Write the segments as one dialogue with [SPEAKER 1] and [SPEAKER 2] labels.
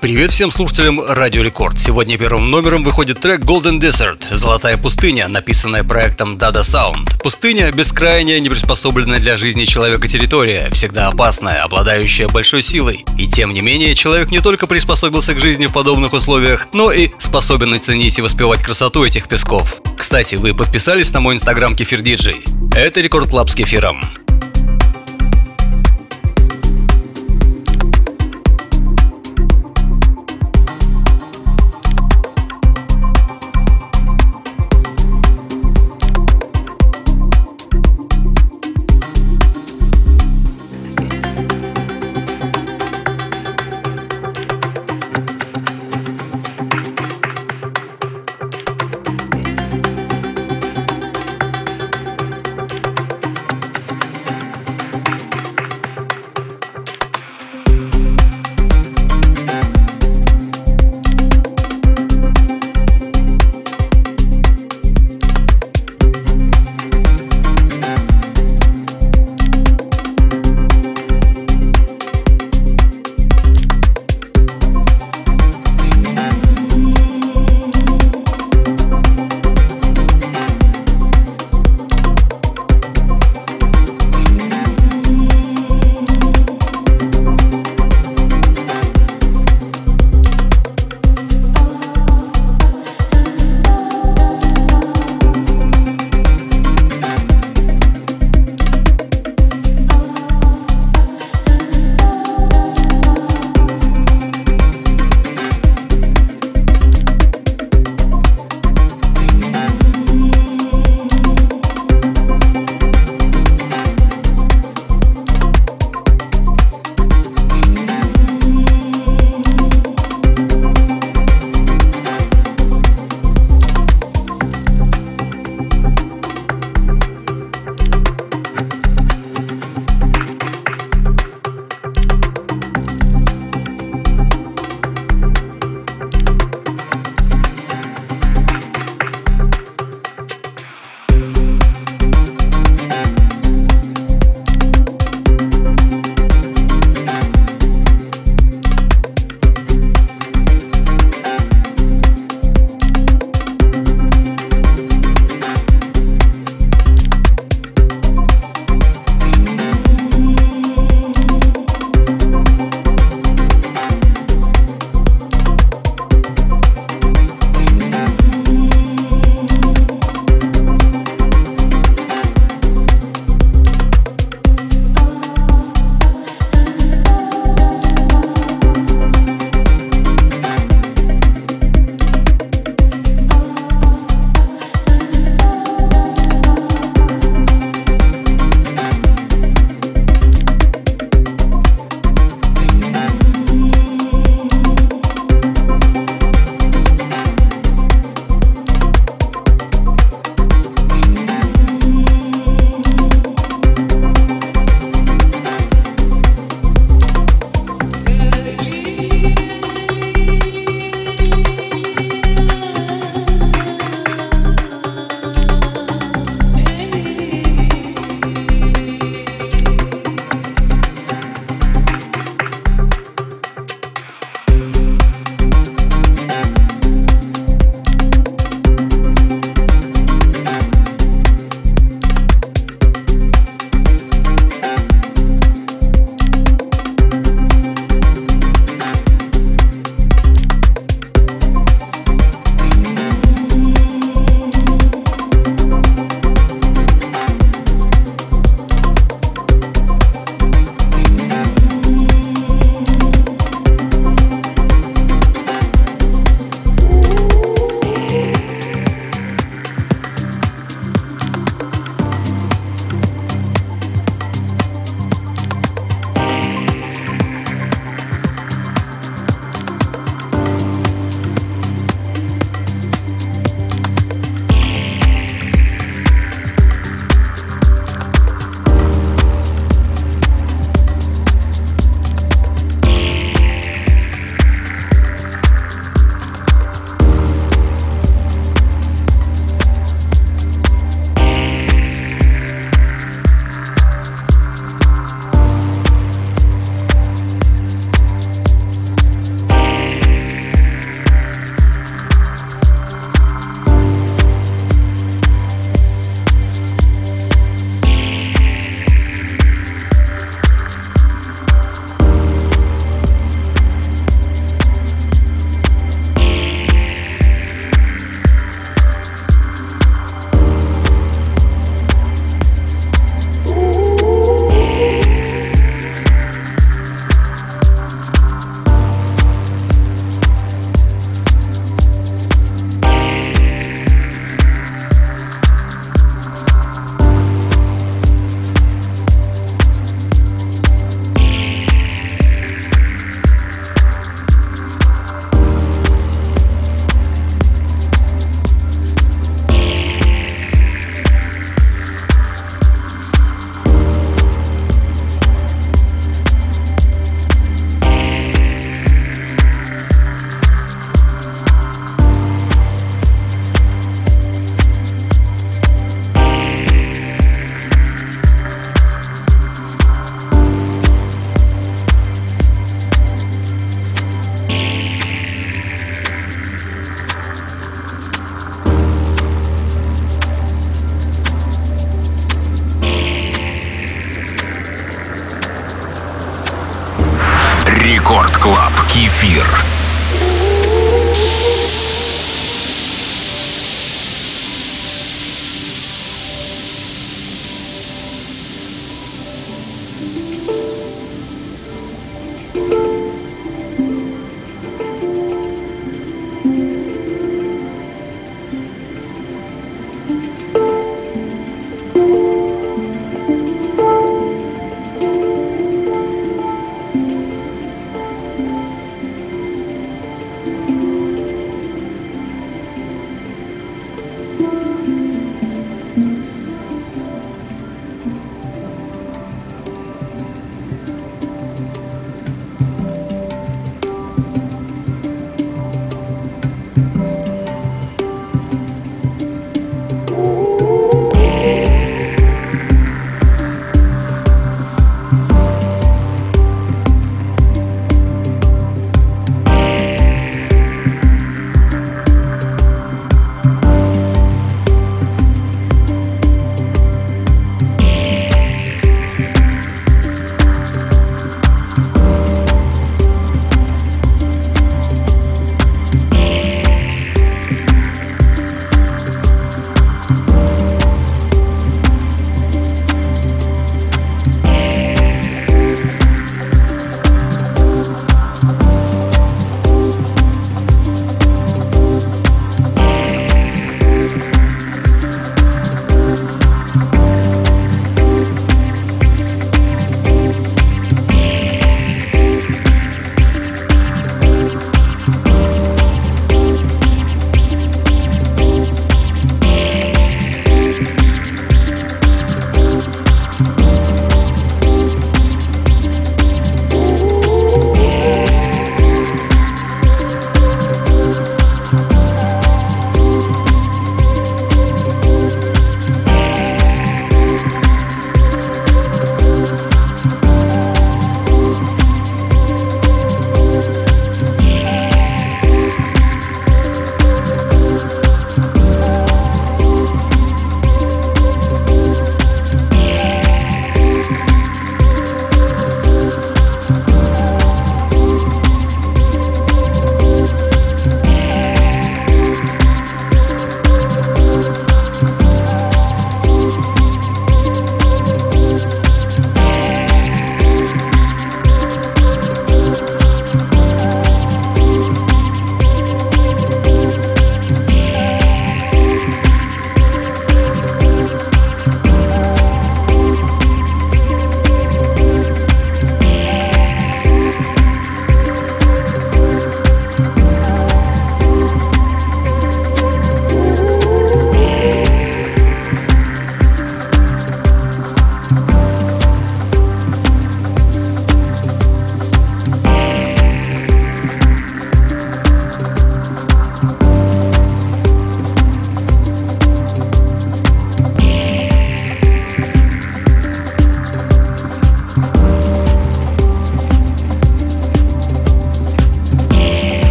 [SPEAKER 1] Привет всем слушателям Радио Рекорд. Сегодня первым номером выходит трек Golden Desert «Золотая пустыня», написанная проектом Dada Sound. Пустыня – бескрайняя, неприспособленная для жизни человека территория, всегда опасная, обладающая большой силой. И тем не менее, человек не только приспособился к жизни в подобных условиях, но и способен оценить и воспевать красоту этих песков. Кстати, вы подписались на мой инстаграм Кефир Диджей? Это Рекорд Клаб с кефиром.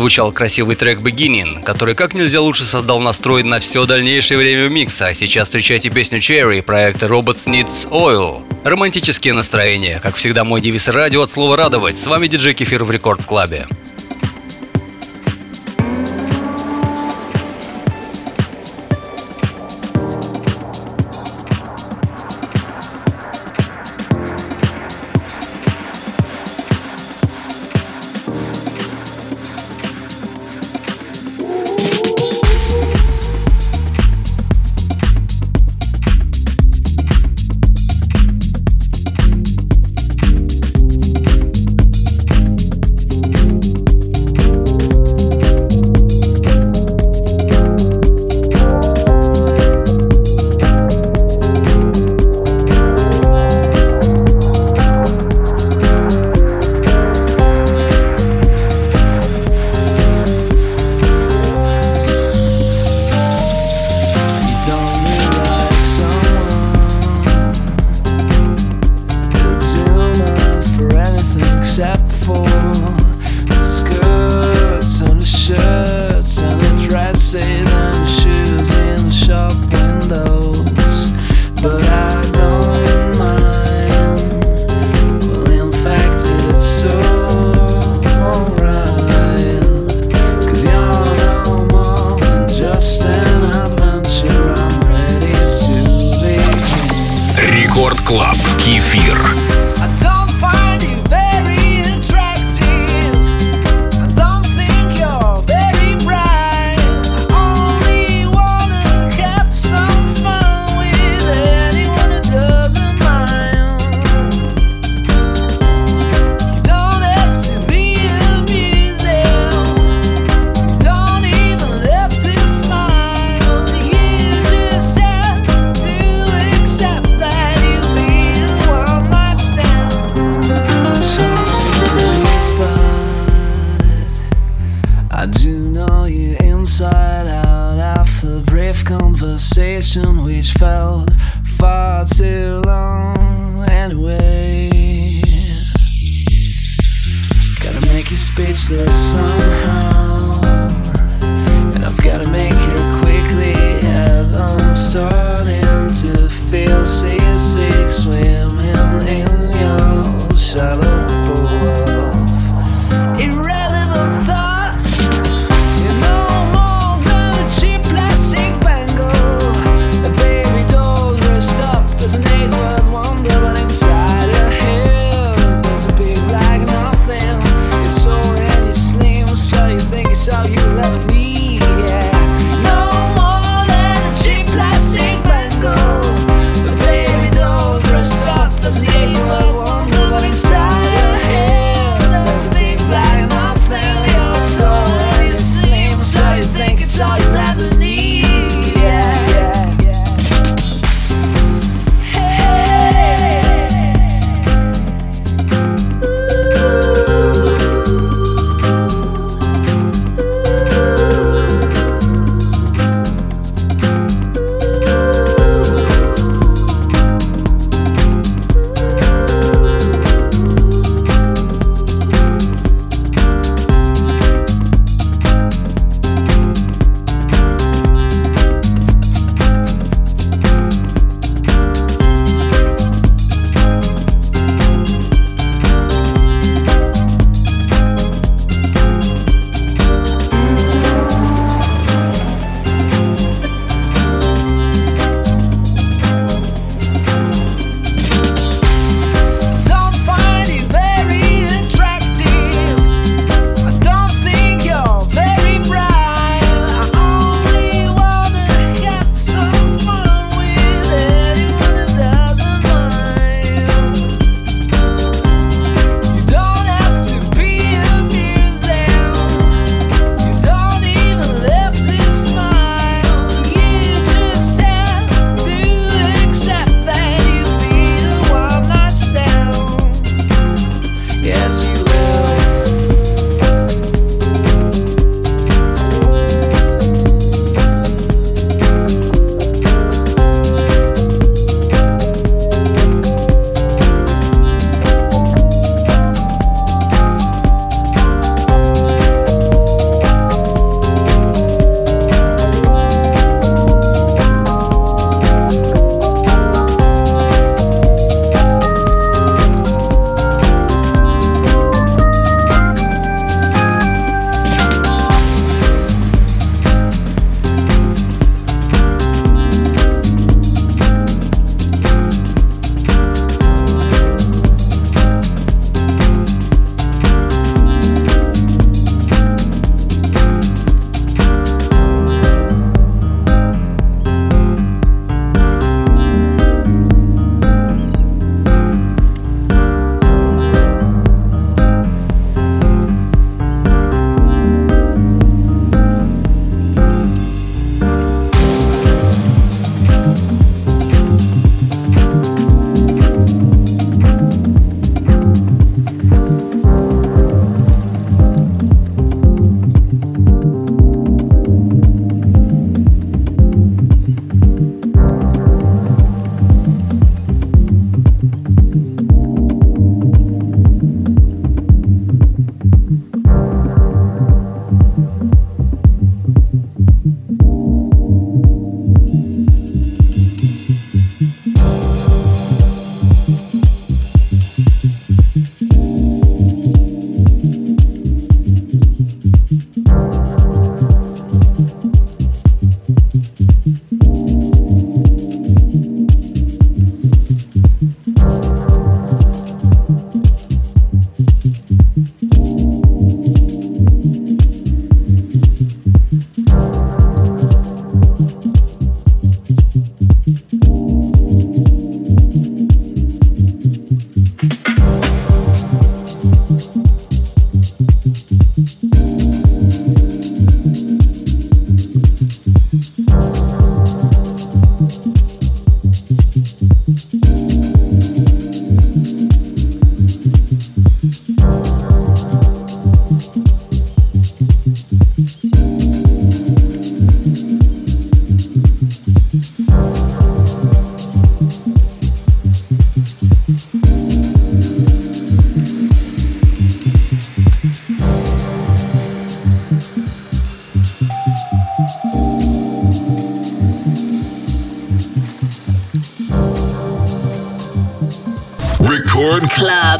[SPEAKER 1] Озвучал красивый трек Beginning, который как нельзя лучше создал настрой на все дальнейшее время микса. А сейчас встречайте песню Cherry проекта Robots Needs Oil. Романтические настроения. Как всегда, мой девиз радио от слова радовать. С вами диджей Кефир в Рекорд Клабе.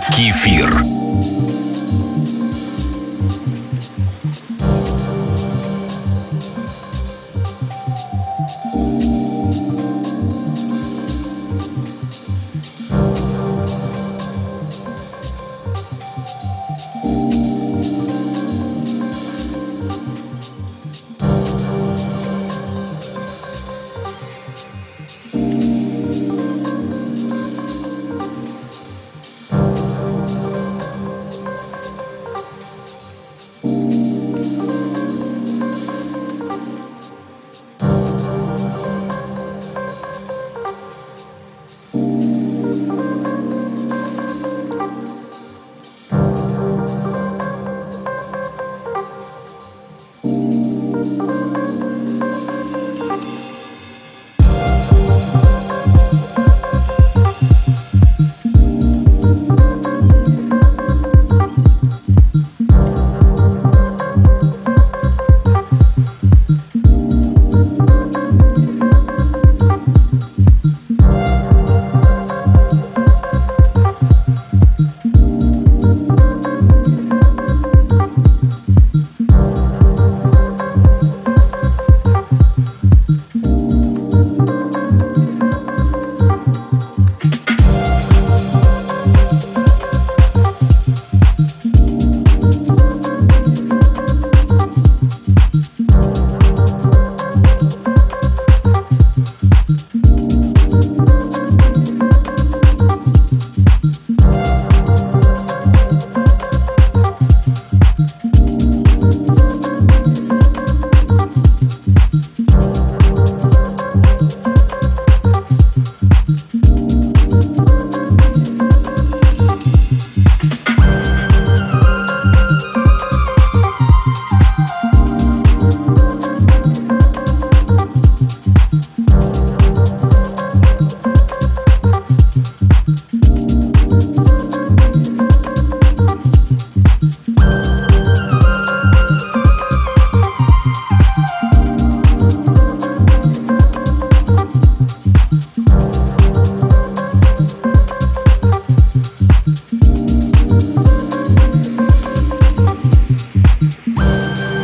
[SPEAKER 2] Кефир.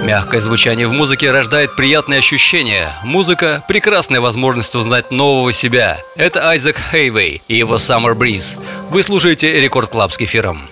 [SPEAKER 1] Мягкое звучание в музыке рождает приятные ощущения. Музыка – прекрасная возможность узнать нового себя. Это Айзек Хейвей и его Summer Breeze. Вы слушаете Record Club с кефиром.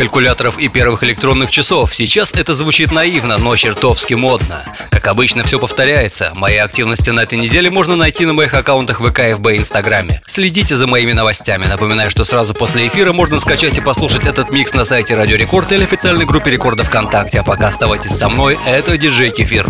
[SPEAKER 1] Калькуляторов и первых электронных часов. Сейчас это звучит наивно, но чертовски модно. Как обычно, все повторяется. Мои активности на этой неделе можно найти на моих аккаунтах ВК, ФБ и Инстаграме. Следите за моими новостями. Напоминаю, что сразу после эфира можно скачать и послушать этот микс на сайте Радио Рекорд или официальной группе Рекорда ВКонтакте. А пока оставайтесь со мной, это диджей Кефир.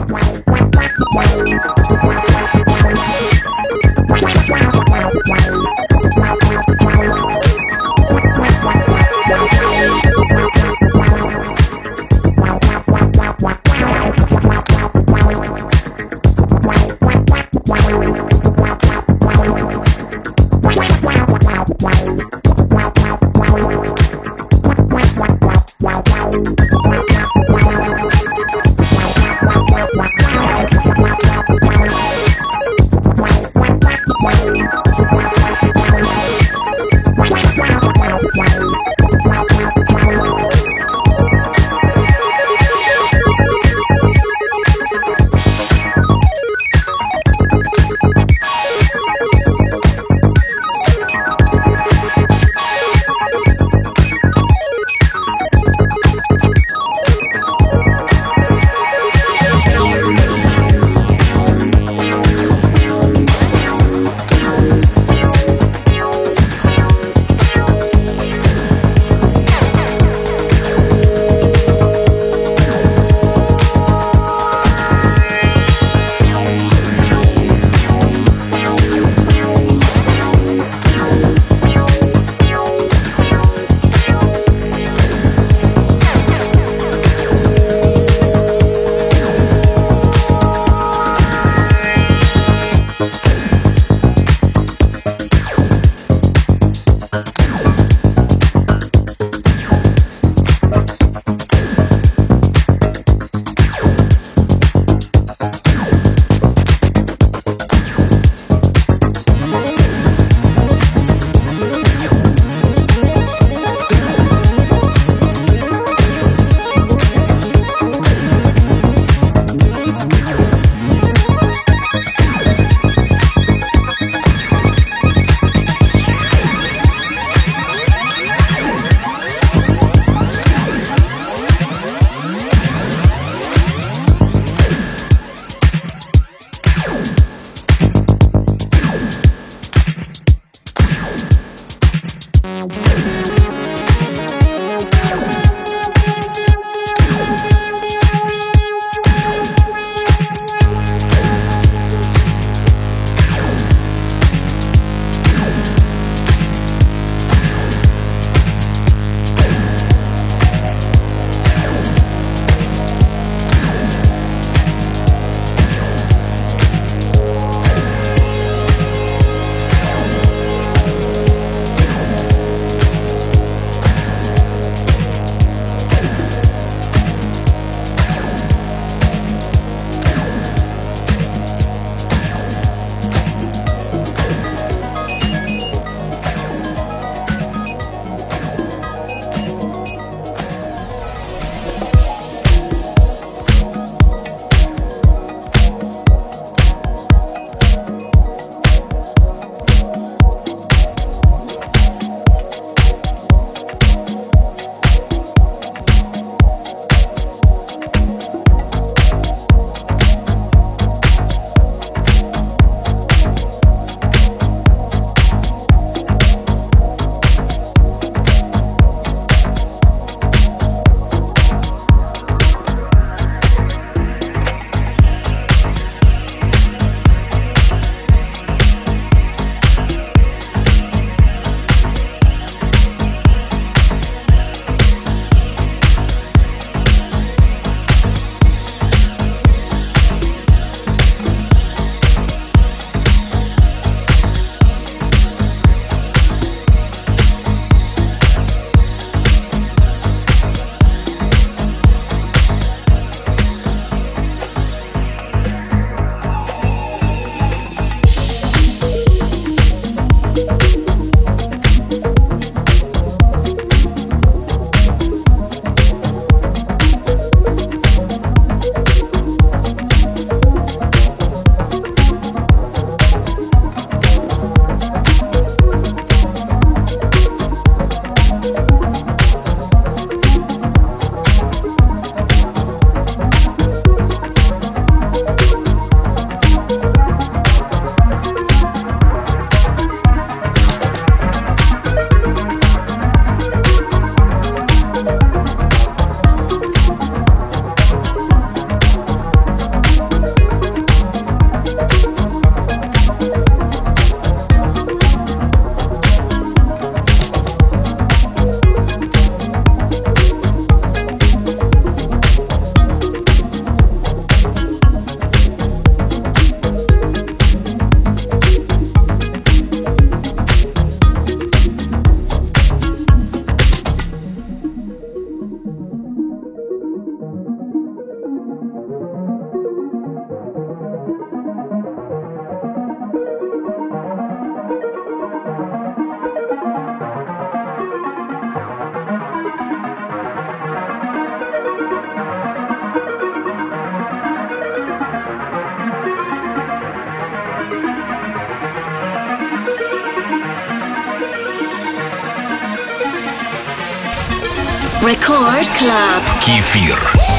[SPEAKER 1] Record Club. Кефир.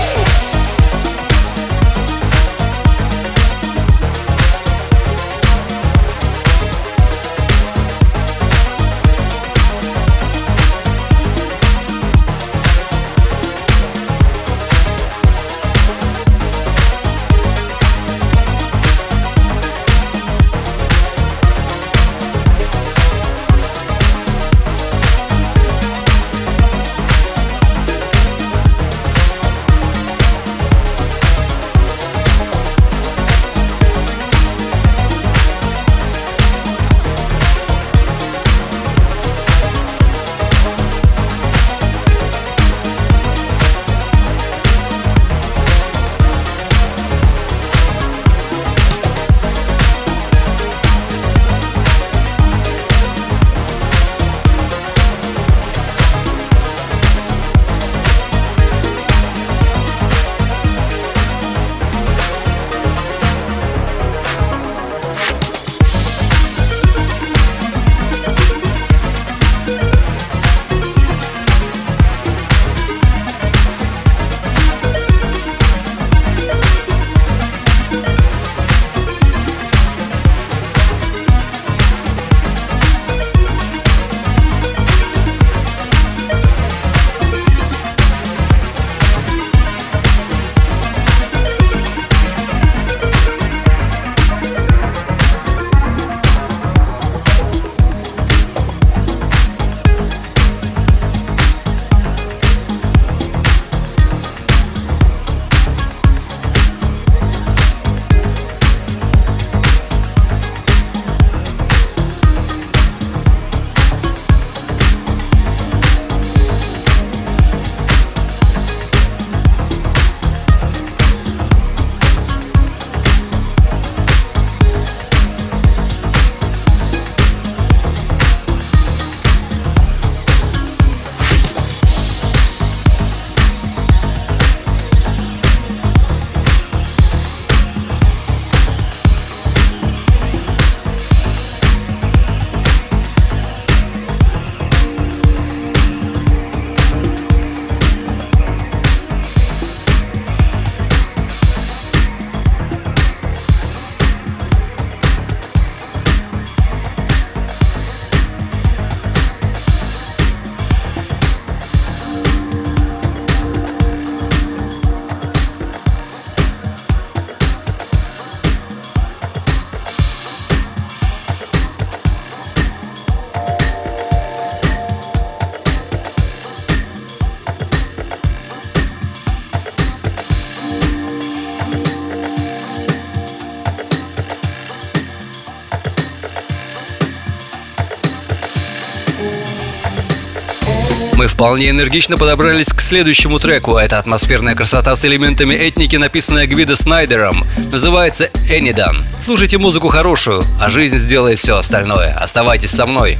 [SPEAKER 1] Вполне энергично подобрались к следующему треку. Это атмосферная красота с элементами этники, написанная Гвидо Снайдером. Называется «Энидан». Слушайте музыку хорошую, а жизнь сделает все остальное. Оставайтесь со мной.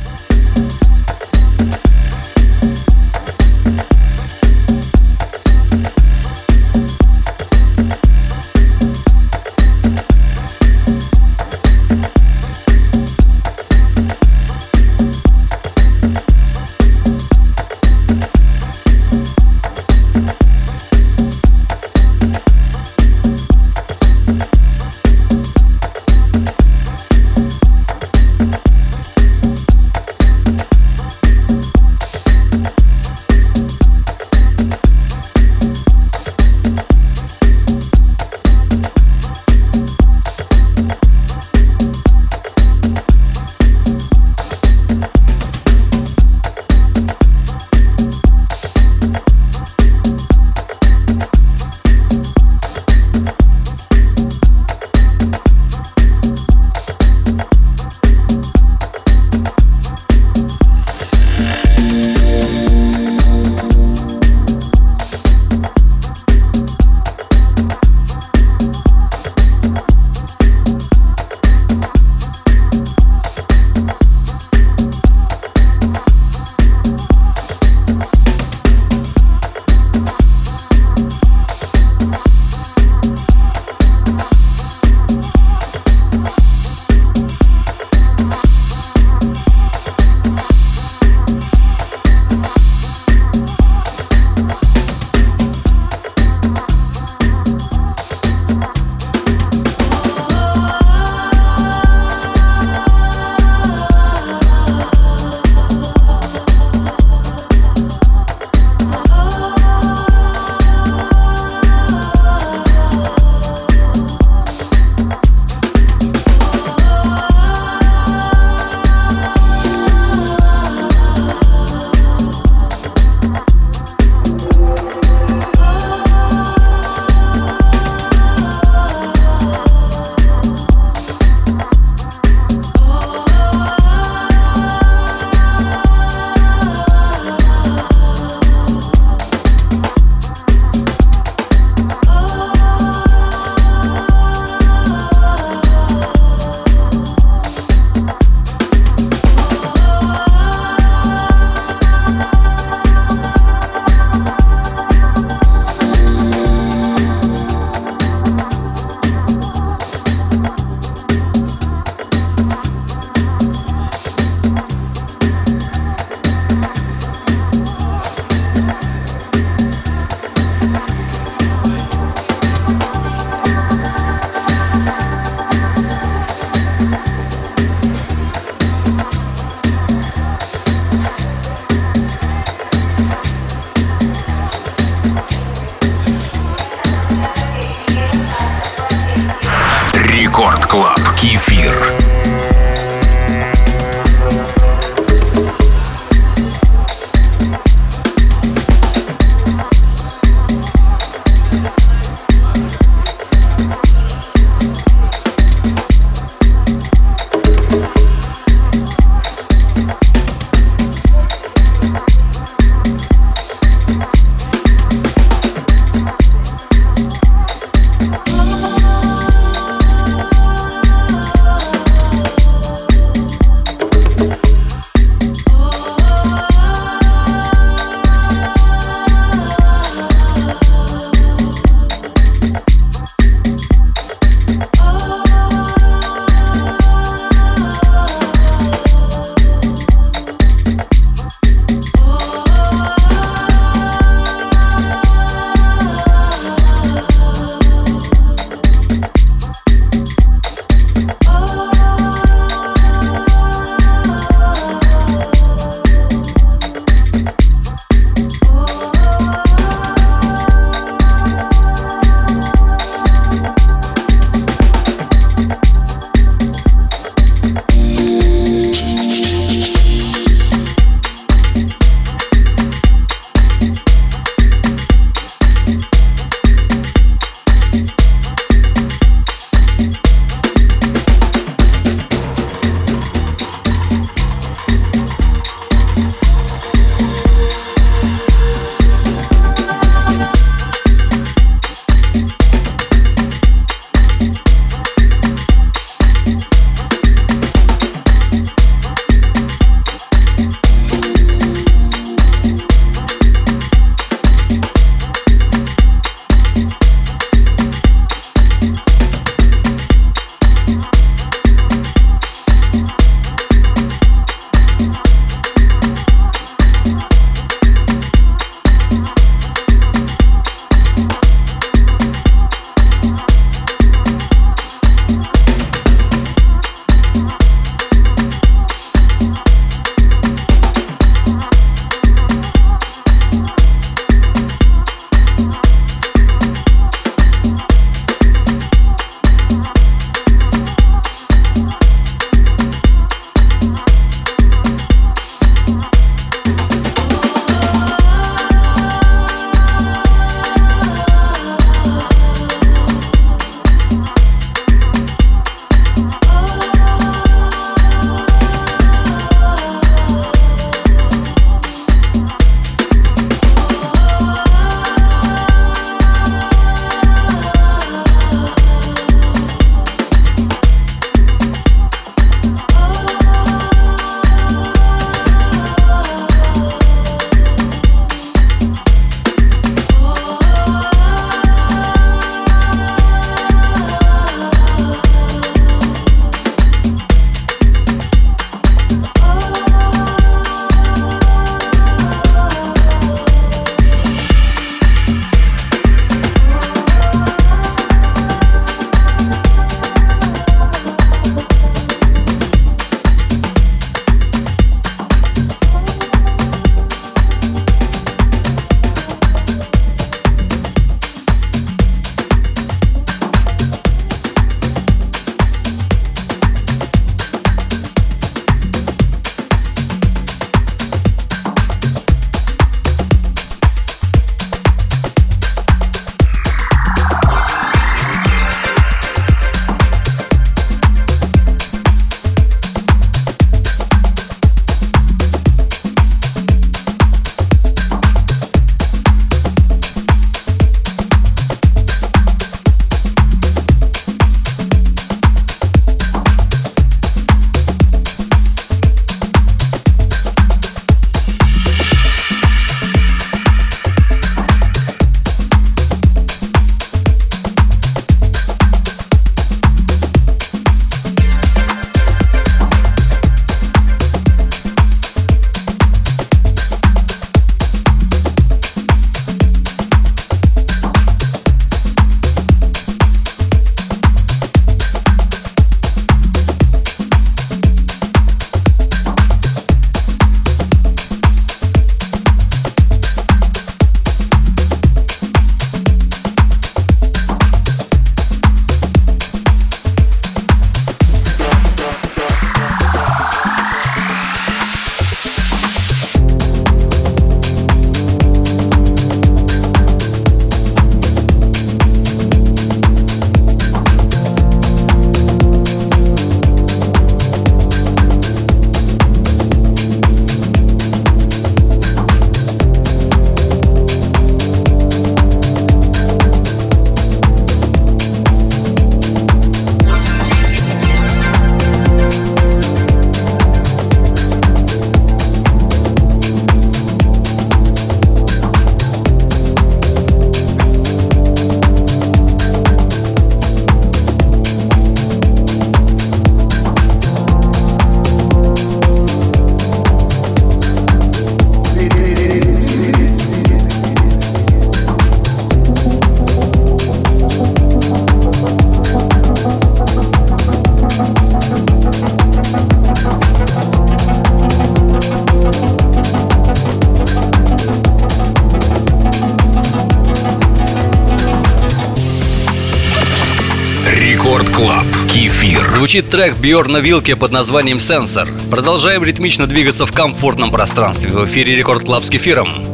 [SPEAKER 1] Звучит трек Бьорна Вилке под названием «Сенсор». Продолжаем ритмично двигаться в комфортном пространстве в эфире Record Club с кефиром.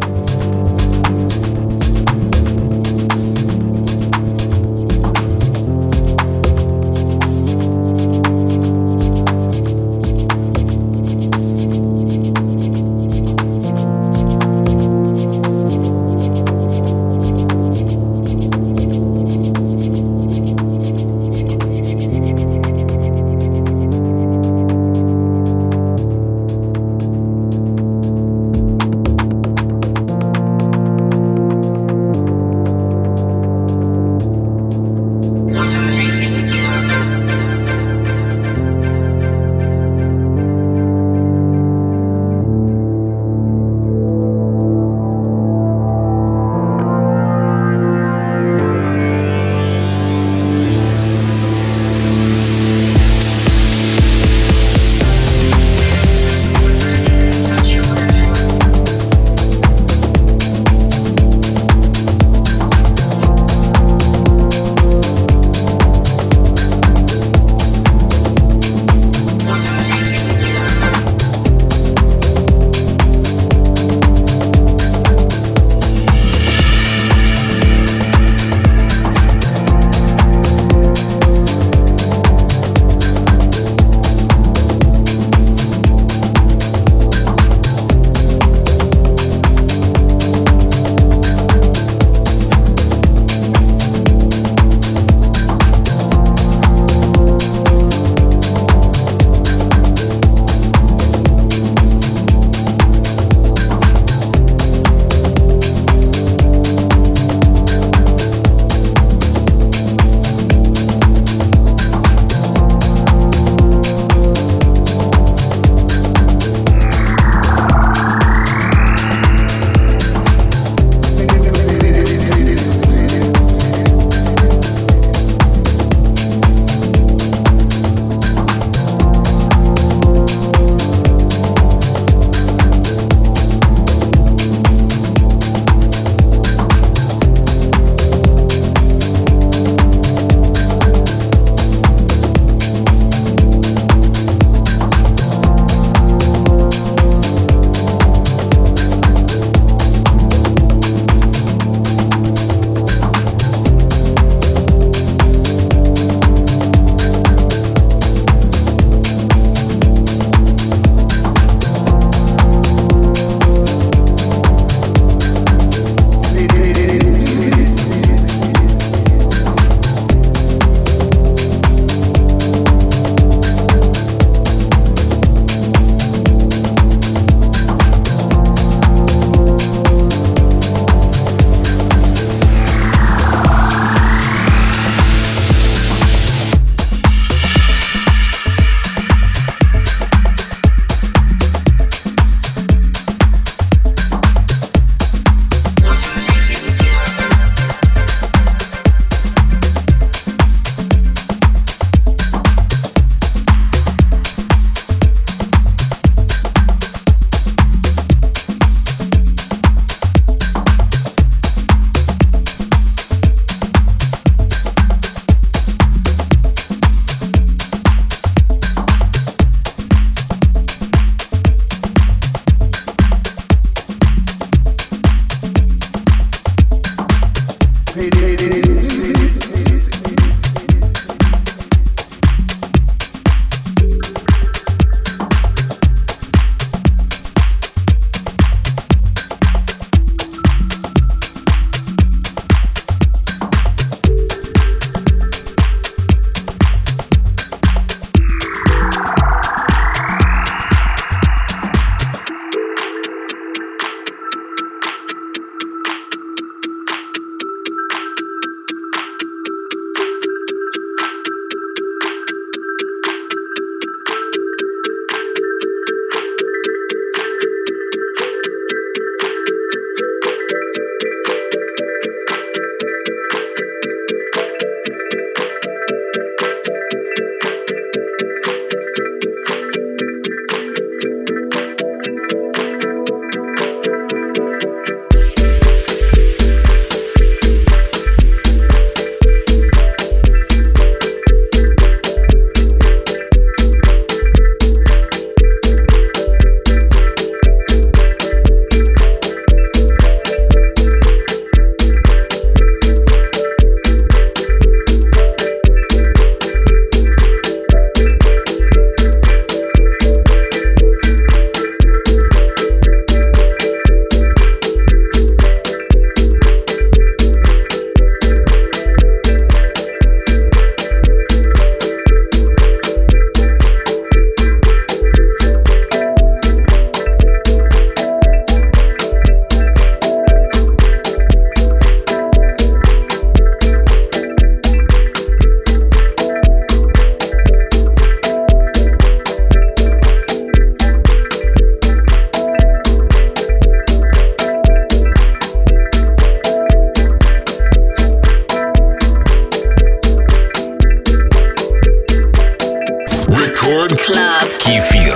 [SPEAKER 1] club. Kifi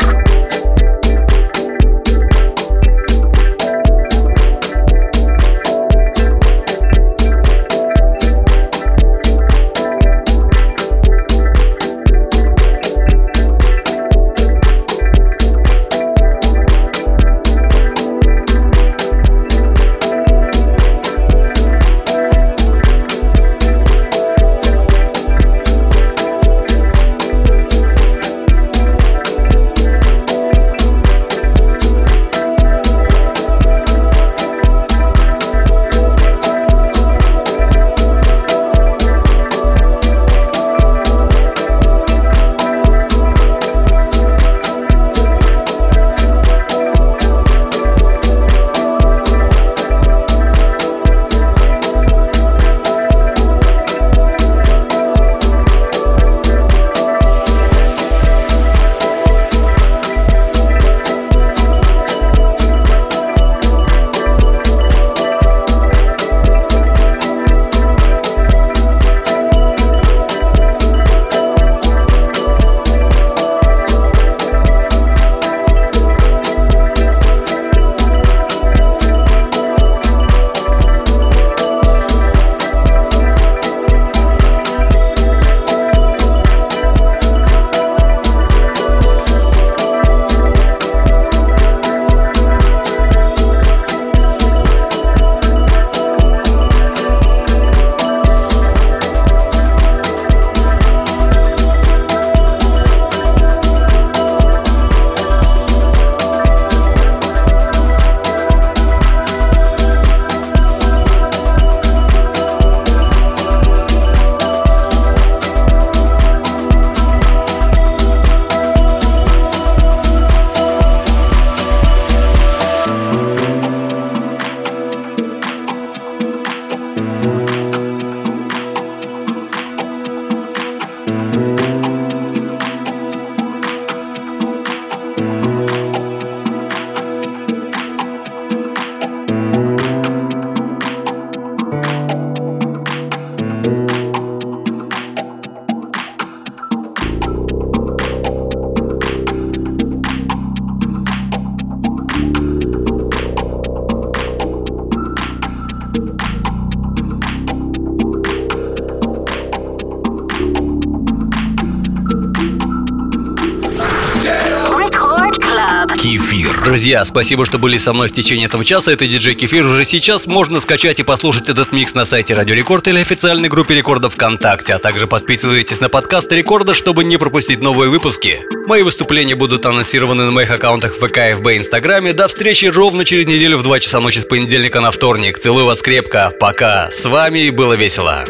[SPEAKER 1] Друзья, спасибо, что были со мной в течение этого часа. Это диджей Кефир. Уже сейчас можно скачать и послушать этот микс на сайте Радио Рекорд или официальной группе Рекорда ВКонтакте. А также подписывайтесь на подкаст Рекорда, чтобы не пропустить новые выпуски. Мои выступления будут анонсированы на моих аккаунтах ВК, ФБ и Инстаграме. До встречи ровно через неделю в 2 часа ночи с понедельника на вторник. Целую вас крепко. Пока. С вами было весело.